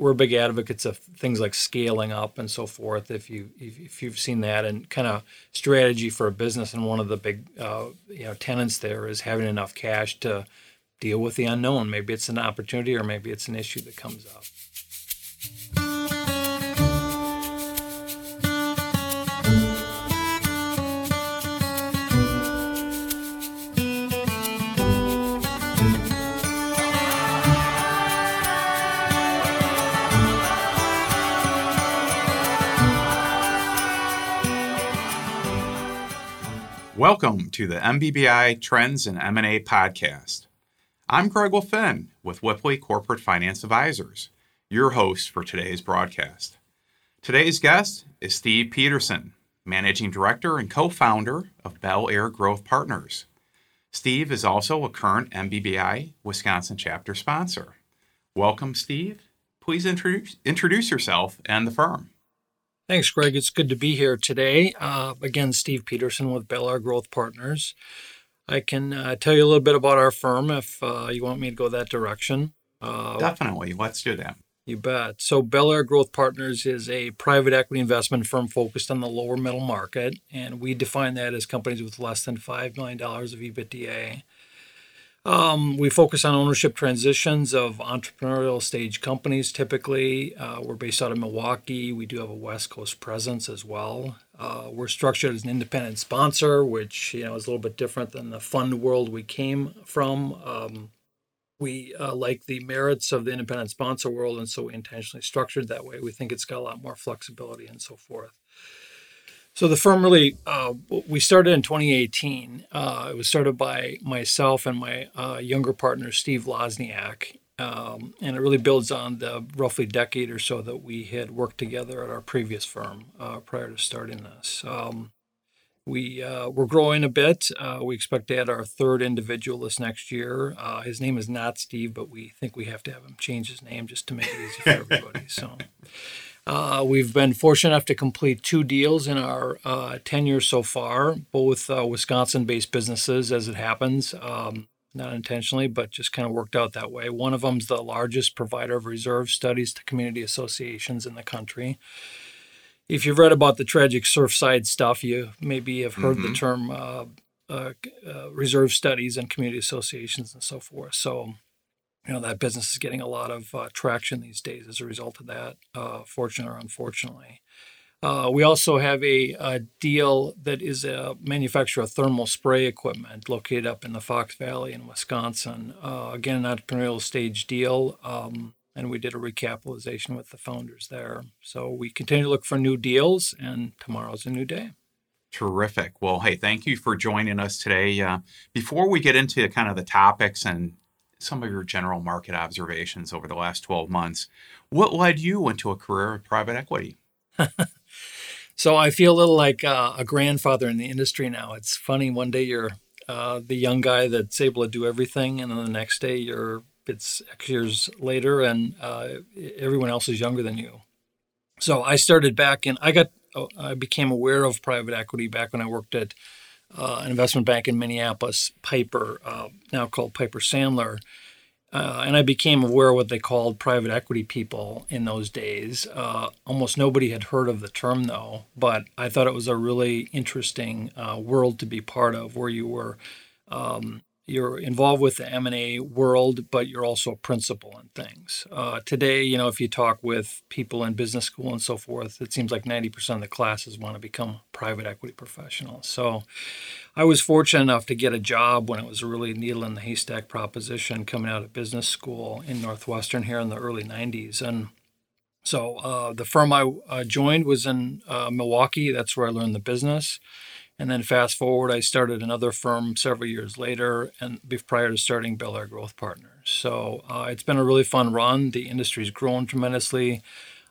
we're big advocates of things like scaling up and so forth. If you if you've seen that and kind of strategy for a business, and one of the big uh, you know tenants there is having enough cash to deal with the unknown. Maybe it's an opportunity, or maybe it's an issue that comes up. Welcome to the MBBI Trends and M&A podcast. I'm Greg Lafin with Wipfli Corporate Finance Advisors, your host for today's broadcast. Today's guest is Steve Peterson, Managing Director and co-founder of Bel Air Growth Partners. Steve is also a current MBBI Wisconsin chapter sponsor. Welcome, Steve. Please introduce, introduce yourself and the firm. Thanks, Greg. It's good to be here today. Uh, again, Steve Peterson with Bel Air Growth Partners. I can uh, tell you a little bit about our firm if uh, you want me to go that direction. Uh, Definitely. Let's do that. You bet. So, Bel Air Growth Partners is a private equity investment firm focused on the lower middle market, and we define that as companies with less than $5 million of EBITDA. Um, we focus on ownership transitions of entrepreneurial stage companies. Typically, uh, we're based out of Milwaukee. We do have a West Coast presence as well. Uh, we're structured as an independent sponsor, which you know is a little bit different than the fund world we came from. Um, we uh, like the merits of the independent sponsor world, and so we intentionally structured that way. We think it's got a lot more flexibility and so forth. So the firm really, uh, we started in 2018. Uh, it was started by myself and my uh, younger partner, Steve Lozniak. Um, and it really builds on the roughly decade or so that we had worked together at our previous firm uh, prior to starting this. Um, we uh, we're growing a bit. Uh, we expect to add our third individual this next year. his name is not Steve, but we think we have to have him change his name just to make it easy for everybody. So. Uh, we've been fortunate enough to complete two deals in our uh, tenure so far, both uh, Wisconsin based businesses, as it happens, um, not intentionally, but just kind of worked out that way. One of them is the largest provider of reserve studies to community associations in the country. If you've read about the tragic Surfside stuff, you maybe have heard mm-hmm. the term uh, uh, uh, reserve studies and community associations and so forth. So, you know that business is getting a lot of uh, traction these days as a result of that, uh, fortunately or unfortunately. Uh, we also have a, a, deal that is a manufacturer of thermal spray equipment located up in the Fox Valley in Wisconsin. Uh, again, an entrepreneurial stage deal, um, and we did a recapitalization with the founders there. So we continue to look for new deals, and tomorrow's a new day. Terrific. Well, hey, thank you for joining us today. Uh, before we get into kind of the topics and some of your general market observations over the last 12 months. What led you into a career in private equity? so I feel a little like uh, a grandfather in the industry now. It's funny, one day you're uh, the young guy that's able to do everything, and then the next day you're it's X years later, and uh, everyone else is younger than you. So I started back in. I got. Uh, I became aware of private equity back when I worked at uh, an investment bank in Minneapolis, Piper, uh, now called Piper Sandler. Uh, and I became aware of what they called private equity people in those days. Uh, almost nobody had heard of the term, though, but I thought it was a really interesting uh, world to be part of where you were um, you're involved with the M&A world, but you're also a principal in things. Uh, today, you know, if you talk with people in business school and so forth, it seems like 90% of the classes want to become private equity professionals. So I was fortunate enough to get a job when it was really needle in the haystack proposition coming out of business school in Northwestern here in the early 90s. And so uh, the firm I uh, joined was in uh, Milwaukee. That's where I learned the business. And then fast forward, I started another firm several years later, and prior to starting Bel Air Growth Partners. So uh, it's been a really fun run. The industry's grown tremendously.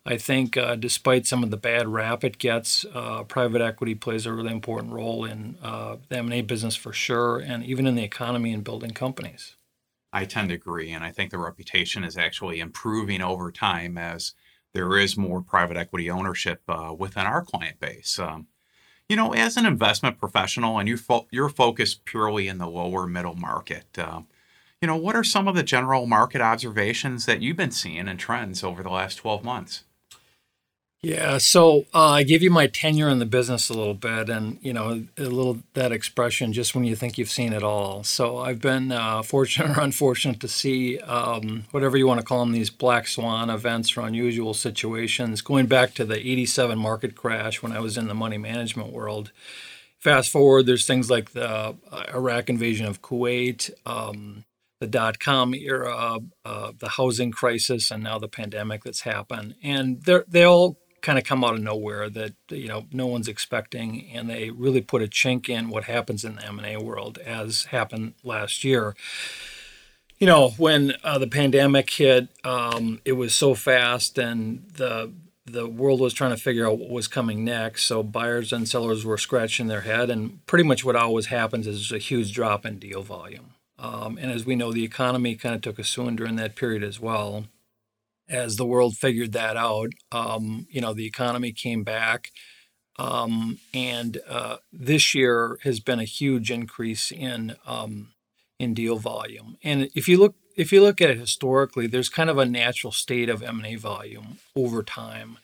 I think, uh, despite some of the bad rap it gets, uh, private equity plays a really important role in uh, the M&A business for sure, and even in the economy and building companies. I tend to agree, and I think the reputation is actually improving over time as there is more private equity ownership uh, within our client base. Um, you know, as an investment professional, and you fo- you're focused purely in the lower middle market, uh, you know, what are some of the general market observations that you've been seeing and trends over the last 12 months? Yeah, so uh, I give you my tenure in the business a little bit, and you know a little that expression just when you think you've seen it all. So I've been uh, fortunate or unfortunate to see um, whatever you want to call them these black swan events or unusual situations. Going back to the '87 market crash when I was in the money management world. Fast forward, there's things like the uh, Iraq invasion of Kuwait. Um, the dot com era, uh, the housing crisis, and now the pandemic that's happened. And they they all kind of come out of nowhere that you know no one's expecting, and they really put a chink in what happens in the M and A world, as happened last year. You know, when uh, the pandemic hit, um, it was so fast, and the the world was trying to figure out what was coming next. So buyers and sellers were scratching their head, and pretty much what always happens is a huge drop in deal volume. Um, and as we know, the economy kind of took a swoon during that period as well as the world figured that out, um, you know, the economy came back. Um, and uh, this year has been a huge increase in um, in deal volume. And if you look if you look at it historically, there's kind of a natural state of M&A volume over time.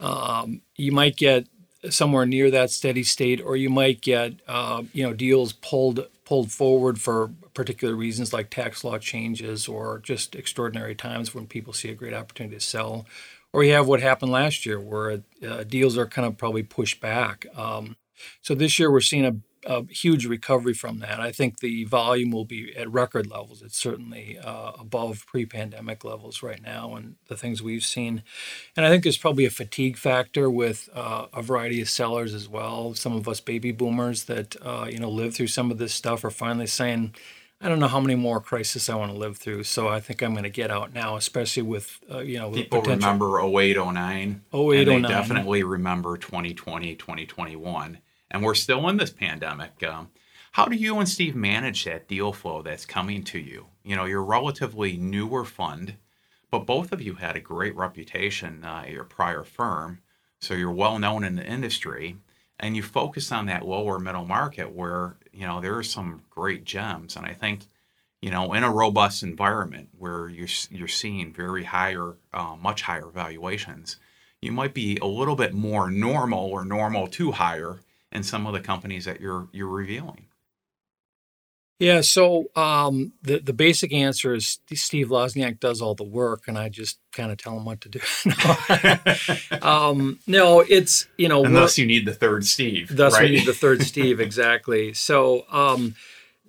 Um, you might get somewhere near that steady state, or you might get uh, you know deals pulled pulled forward for particular reasons like tax law changes or just extraordinary times when people see a great opportunity to sell. Or you have what happened last year where uh, deals are kind of probably pushed back. Um, so this year we're seeing a a huge recovery from that. I think the volume will be at record levels. It's certainly uh, above pre-pandemic levels right now, and the things we've seen. And I think there's probably a fatigue factor with uh, a variety of sellers as well. Some of us baby boomers that uh, you know live through some of this stuff are finally saying. I don't know how many more crises I want to live through, so I think I'm going to get out now, especially with uh, you know people remember 08, 09. 08, and they definitely remember 2020, 2021 and we're still in this pandemic. Um, how do you and Steve manage that deal flow that's coming to you? You know, you're a relatively newer fund, but both of you had a great reputation uh, at your prior firm, so you're well known in the industry, and you focus on that lower middle market where you know there are some great gems, and I think. You know, in a robust environment where you're you're seeing very higher, uh, much higher valuations, you might be a little bit more normal or normal to higher and some of the companies that you're you're revealing? Yeah, so um, the the basic answer is Steve Wozniak does all the work, and I just kind of tell him what to do. no. um, no, it's you know, unless you need the third Steve. Thus, right? we need the third Steve exactly. So, um,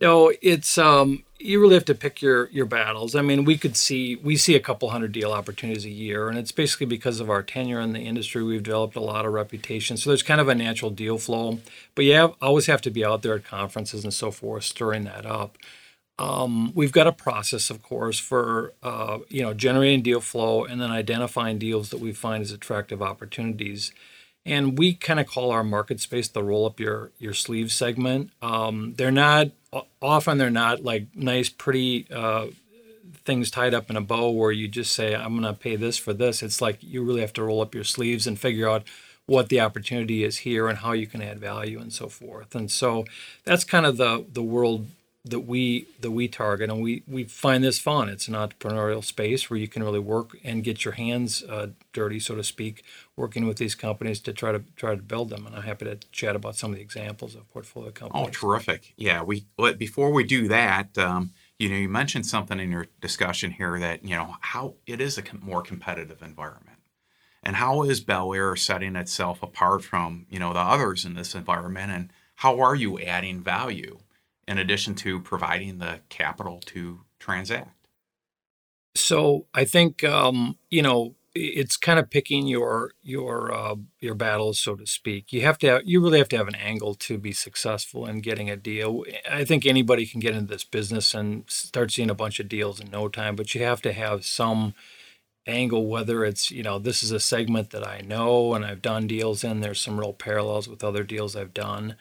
no, it's um, you really have to pick your your battles. I mean, we could see we see a couple hundred deal opportunities a year, and it's basically because of our tenure in the industry. We've developed a lot of reputation, so there's kind of a natural deal flow. But you have, always have to be out there at conferences and so forth, stirring that up. Um, we've got a process, of course, for uh, you know generating deal flow and then identifying deals that we find as attractive opportunities and we kind of call our market space the roll up your your sleeve segment. Um, they're not often they're not like nice, pretty uh, things tied up in a bow where you just say I'm going to pay this for this. It's like you really have to roll up your sleeves and figure out what the opportunity is here and how you can add value and so forth. And so that's kind of the the world that we that we target and we we find this fun. It's an entrepreneurial space where you can really work and get your hands uh, dirty so to speak working with these companies to try to try to build them and i'm happy to chat about some of the examples of portfolio companies. oh terrific. Yeah we but before we do that um, you know you mentioned something in your discussion here that you know how it is a more competitive environment. And how is bel air setting itself apart from you know the others in this environment and how are you adding value in addition to providing the capital to transact? So I think um, you know it's kind of picking your your uh, your battles, so to speak. You have to have, you really have to have an angle to be successful in getting a deal. I think anybody can get into this business and start seeing a bunch of deals in no time, but you have to have some angle whether it's you know this is a segment that i know and i've done deals in there's some real parallels with other deals i've done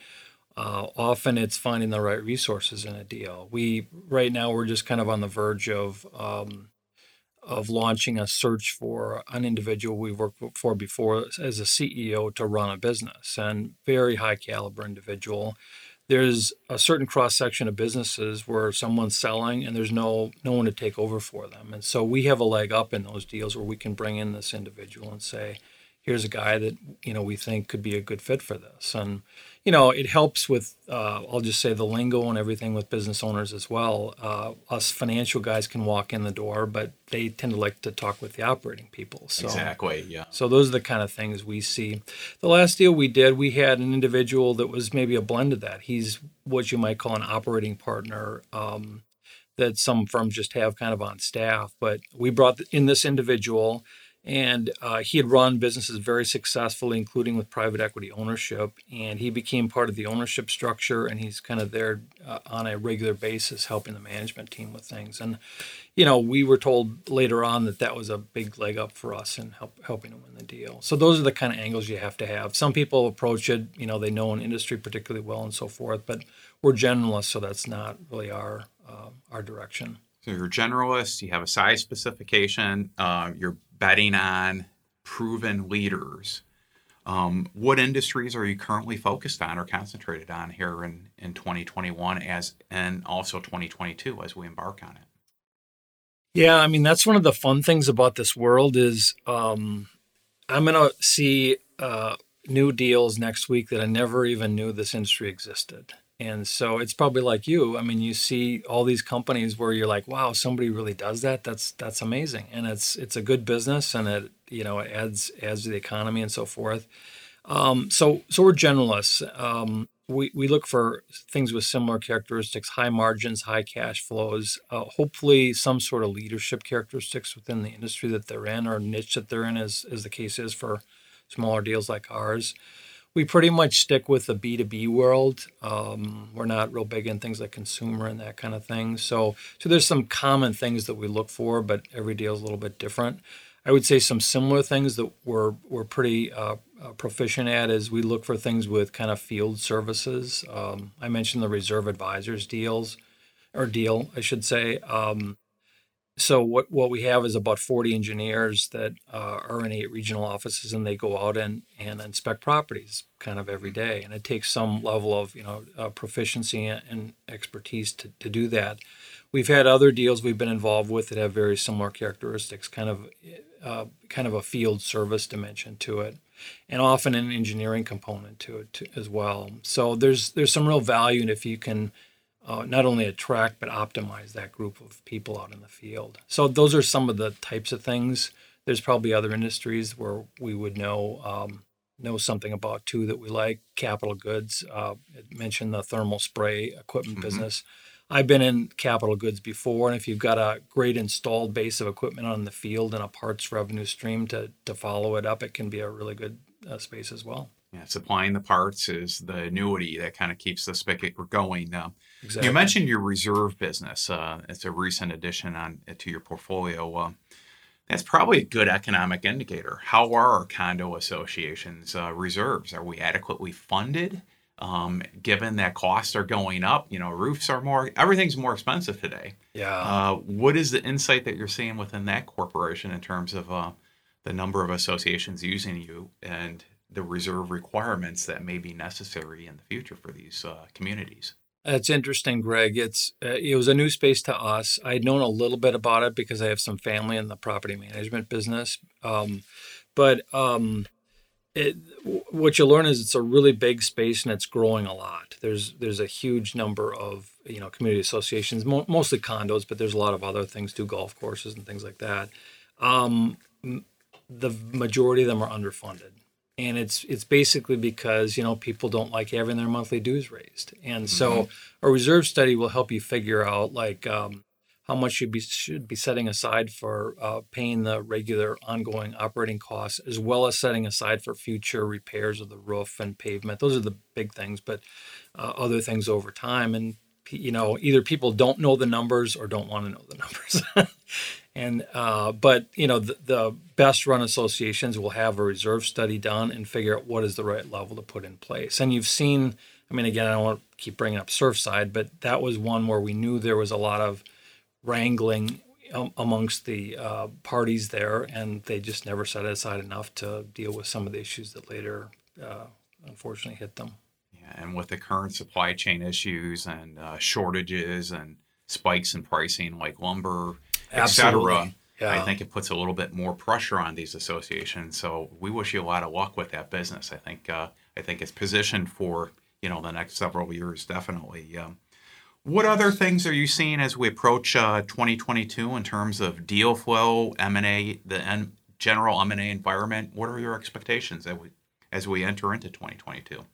uh, often it's finding the right resources in a deal. We right now we're just kind of on the verge of um, of launching a search for an individual we've worked for before as a CEO to run a business and very high caliber individual. There's a certain cross section of businesses where someone's selling and there's no no one to take over for them. And so we have a leg up in those deals where we can bring in this individual and say here's a guy that you know we think could be a good fit for this. And you know it helps with uh, i'll just say the lingo and everything with business owners as well. Uh, us financial guys can walk in the door but they tend to like to talk with the operating people. So exactly yeah. so those are the kind of things we see. The last deal we did we had an individual that was maybe a blend of that. He's what you might call an operating partner um, that some firms just have kind of on staff but we brought in this individual and uh, he had run businesses very successfully, including with private equity ownership. And he became part of the ownership structure, and he's kind of there uh, on a regular basis, helping the management team with things. And you know, we were told later on that that was a big leg up for us in help, helping to win the deal. So those are the kind of angles you have to have. Some people approach it, you know, they know an industry particularly well and so forth, but we're generalists, so that's not really our uh, our direction. So you're a generalist. You have a size specification. Uh, you're betting on proven leaders. Um, what industries are you currently focused on or concentrated on here in, in 2021 as and also 2022 as we embark on it? Yeah, I mean that's one of the fun things about this world is um, I'm gonna see uh, new deals next week that I never even knew this industry existed. And so it's probably like you. I mean, you see all these companies where you're like, "Wow, somebody really does that. That's that's amazing." And it's it's a good business, and it you know it adds adds to the economy and so forth. Um, so so we're generalists. Um, we we look for things with similar characteristics: high margins, high cash flows. Uh, hopefully, some sort of leadership characteristics within the industry that they're in or niche that they're in, as as the case is for smaller deals like ours we pretty much stick with the B2B world. Um, we're not real big in things like consumer and that kind of thing. So, so there's some common things that we look for, but every deal is a little bit different. I would say some similar things that we're, we're pretty uh, uh, proficient at is we look for things with kind of field services. Um, I mentioned the reserve advisors deals or deal, I should say. Um, so what what we have is about 40 engineers that uh, are in eight regional offices and they go out and, and inspect properties kind of every day. And it takes some level of you know uh, proficiency and expertise to, to do that. We've had other deals we've been involved with that have very similar characteristics kind of uh, kind of a field service dimension to it and often an engineering component to it as well. So there's there's some real value and if you can uh, not only attract but optimize that group of people out in the field. So those are some of the types of things. There's probably other industries where we would know um, know something about too that we like. Capital goods. Uh, mentioned the thermal spray equipment mm-hmm. business. I've been in capital goods before, and if you've got a great installed base of equipment on the field and a parts revenue stream to to follow it up, it can be a really good uh, space as well. Yeah, supplying the parts is the annuity that kind of keeps the spigot going. Uh, exactly. You mentioned your reserve business. Uh, it's a recent addition on to your portfolio. Uh, that's probably a good economic indicator. How are our condo associations uh, reserves? Are we adequately funded? Um, given that costs are going up, you know, roofs are more, everything's more expensive today. Yeah. Uh, what is the insight that you're seeing within that corporation in terms of uh, the number of associations using you and the reserve requirements that may be necessary in the future for these uh, communities. That's interesting, Greg. It's uh, it was a new space to us. I'd known a little bit about it because I have some family in the property management business. Um, but um, it, what you learn is it's a really big space and it's growing a lot. There's there's a huge number of you know community associations, mo- mostly condos, but there's a lot of other things too, golf courses and things like that. Um, the majority of them are underfunded and it's it's basically because you know people don't like having their monthly dues raised. And so mm-hmm. a reserve study will help you figure out like um, how much you be, should be setting aside for uh, paying the regular ongoing operating costs as well as setting aside for future repairs of the roof and pavement. Those are the big things but uh, other things over time. And you know either people don't know the numbers or don't want to know the numbers. And uh, but you know the, the, best run associations will have a reserve study done and figure out what is the right level to put in place. And you've seen i mean again i don't want to keep bringing up surfside but that was one where we knew there was a lot of wrangling amongst the uh, parties there and they just never set aside enough to deal with some of the issues that later uh, unfortunately hit them And with the current supply chain issues and uh, shortages and spikes in pricing like lumber, et cetera, yeah. I think it puts a little bit more pressure on these associations. So we wish you a lot of luck with that business. I think uh, I think it's positioned for you know the next several years definitely. Um, what other things are you seeing as we approach uh, 2022 in terms of deal flow, M&A, the en- general M&A environment? What are your expectations as we, as we enter into 2022?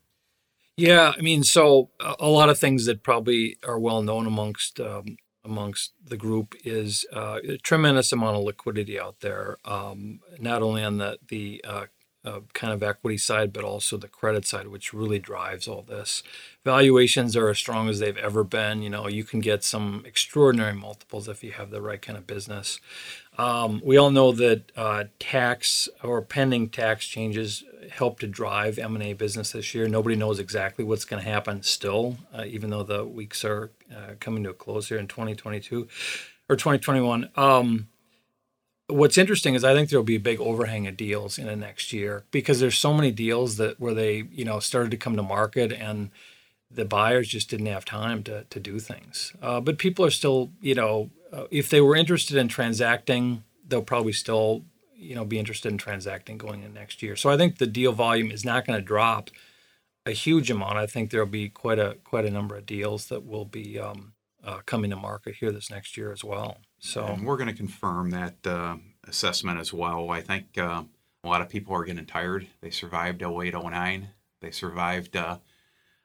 Yeah, I mean, so a lot of things that probably are well known amongst um, amongst the group is uh, a tremendous amount of liquidity out there, um, not only on the the uh, uh, kind of equity side, but also the credit side, which really drives all this. Valuations are as strong as they've ever been. You know, you can get some extraordinary multiples if you have the right kind of business. Um, we all know that uh, tax or pending tax changes help to drive M&A business this year. Nobody knows exactly what's going to happen still, uh, even though the weeks are uh, coming to a close here in 2022 or 2021. Um, what's interesting is I think there'll be a big overhang of deals in the next year because there's so many deals that where they you know started to come to market and the buyers just didn't have time to to do things. Uh, but people are still you know uh, if they were interested in transacting, they'll probably still you know be interested in transacting going in next year. So I think the deal volume is not going to drop a huge amount. I think there'll be quite a quite a number of deals that will be um, uh, coming to market here this next year as well. So and we're going to confirm that uh, assessment as well. I think uh, a lot of people are getting tired. They survived 08, 09. They survived uh,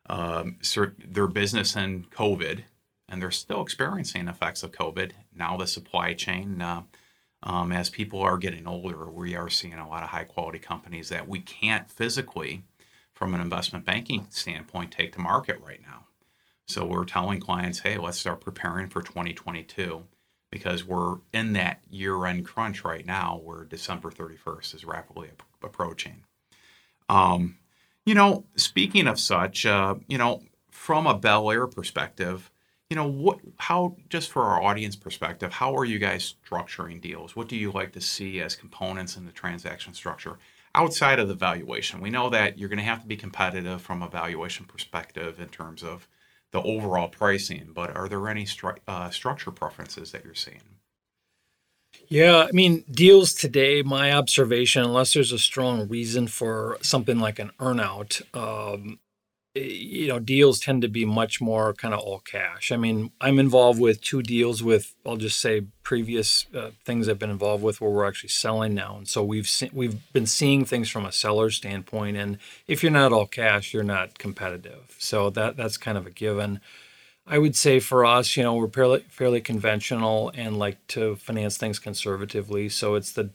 um, their business in COVID, and they're still experiencing effects of COVID. Now the supply chain. Uh, um, as people are getting older, we are seeing a lot of high quality companies that we can't physically, from an investment banking standpoint, take to market right now. So we're telling clients, hey, let's start preparing for 2022 because we're in that year end crunch right now where December 31st is rapidly ap- approaching. Um, you know, speaking of such, uh, you know, from a Bel Air perspective, you know, what, how, just for our audience perspective, how are you guys structuring deals? What do you like to see as components in the transaction structure outside of the valuation? We know that you're going to have to be competitive from a valuation perspective in terms of the overall pricing, but are there any stru- uh, structure preferences that you're seeing? Yeah, I mean, deals today, my observation, unless there's a strong reason for something like an earnout, um, you know, deals tend to be much more kind of all cash. I mean, I'm involved with two deals with, I'll just say, previous uh, things I've been involved with where we're actually selling now, and so we've se- we've been seeing things from a seller standpoint. And if you're not all cash, you're not competitive. So that that's kind of a given. I would say for us, you know, we're fairly fairly conventional and like to finance things conservatively. So it's the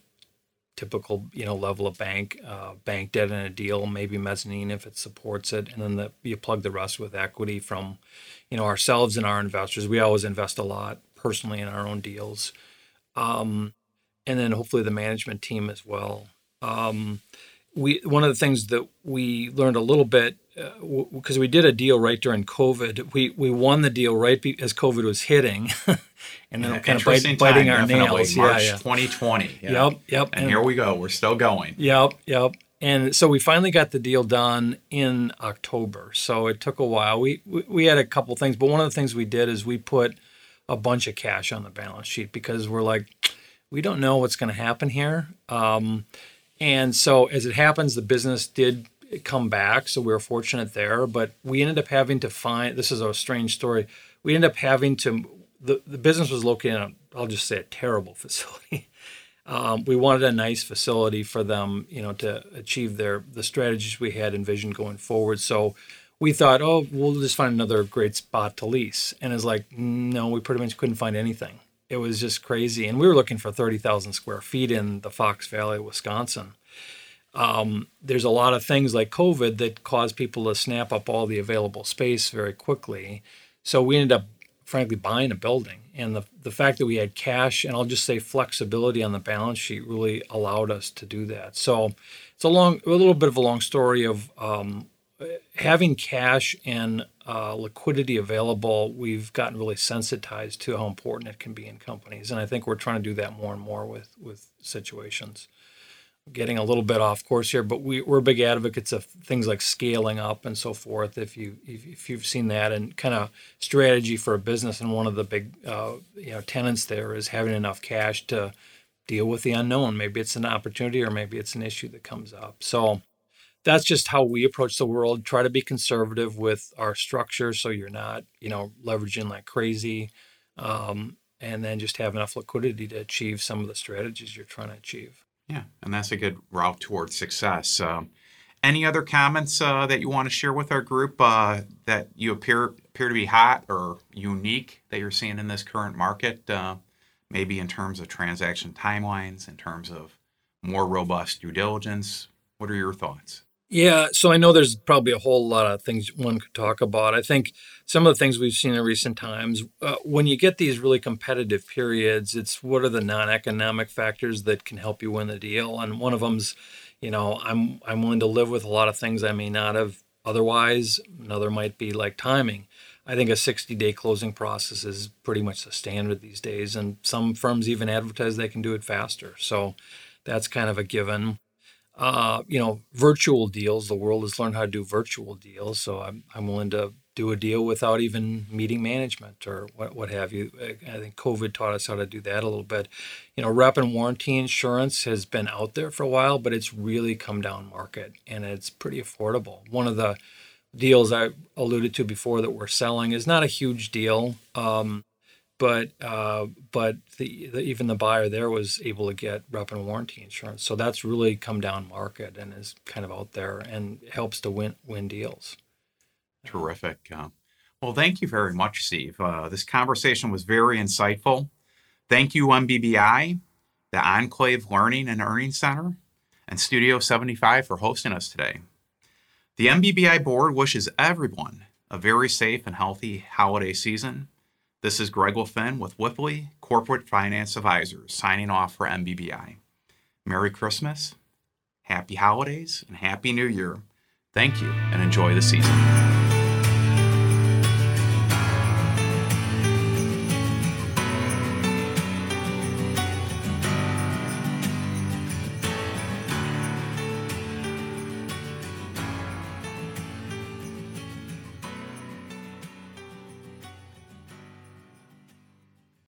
typical you know level of bank uh, bank debt in a deal, maybe mezzanine if it supports it, and then the, you plug the rest with equity from you know ourselves and our investors. We always invest a lot personally in our own deals, um, and then hopefully the management team as well. Um, we one of the things that we learned a little bit because uh, we did a deal right during COVID. We we won the deal right be, as COVID was hitting, and then yeah, kind of bite, biting our nails. March yeah, yeah. 2020. Yeah. Yep, yep. And, and, here we go. We're still going. Yep, yep. And so we finally got the deal done in October. So it took a while. We we, we had a couple things, but one of the things we did is we put a bunch of cash on the balance sheet because we're like, we don't know what's going to happen here. Um, and so as it happens, the business did come back, so we were fortunate there. But we ended up having to find. This is a strange story. We ended up having to. The, the business was located in, a, I'll just say, a terrible facility. Um, we wanted a nice facility for them, you know, to achieve their the strategies we had envisioned going forward. So we thought, oh, we'll just find another great spot to lease. And it's like, no, we pretty much couldn't find anything. It was just crazy. And we were looking for 30,000 square feet in the Fox Valley, Wisconsin um, there's a lot of things like COVID that cause people to snap up all the available space very quickly. So we ended up, frankly, buying a building. And the, the fact that we had cash and I'll just say flexibility on the balance sheet really allowed us to do that. So it's a long, a little bit of a long story of um, having cash and uh, liquidity available. We've gotten really sensitized to how important it can be in companies, and I think we're trying to do that more and more with with situations getting a little bit off course here, but we, we're big advocates of things like scaling up and so forth. If you if, you've seen that and kind of strategy for a business, and one of the big uh, you know tenants there is having enough cash to deal with the unknown. Maybe it's an opportunity, or maybe it's an issue that comes up. So that's just how we approach the world. Try to be conservative with our structure, so you're not you know leveraging like crazy. Um, and then just have enough liquidity to achieve some of the strategies you're trying to achieve. Yeah, and that's a good route towards success. Um, any other comments uh, that you want to share with our group uh, that you appear appear to be hot or unique that you're seeing in this current market? Uh, maybe in terms of transaction timelines, in terms of more robust due diligence. What are your thoughts? Yeah, so I know there's probably a whole lot of things one could talk about. I think some of the things we've seen in recent times, uh, when you get these really competitive periods, it's what are the non-economic factors that can help you win the deal, and one of them's, you know, I'm I'm willing to live with a lot of things I may not have otherwise. Another might be like timing. I think a 60-day closing process is pretty much the standard these days, and some firms even advertise they can do it faster. So that's kind of a given uh, you know, virtual deals. The world has learned how to do virtual deals, so I'm I'm willing to do a deal without even meeting management or what what have you. I think COVID taught us how to do that a little bit. You know, rep and warranty insurance has been out there for a while, but it's really come down market and it's pretty affordable. One of the deals I alluded to before that we're selling is not a huge deal. Um, but uh, but the, the, even the buyer there was able to get rep and warranty insurance. So that's really come down market and is kind of out there and helps to win win deals. Terrific. Uh, well, thank you very much, Steve. Uh, this conversation was very insightful. Thank you, MBBI, the Enclave Learning and Earning Center, and Studio 75 for hosting us today. The MBBI board wishes everyone a very safe and healthy holiday season this is Greg Lafin with Wipfli Corporate Finance Advisors signing off for MBBI. Merry Christmas, Happy Holidays, and Happy New Year. Thank you and enjoy the season.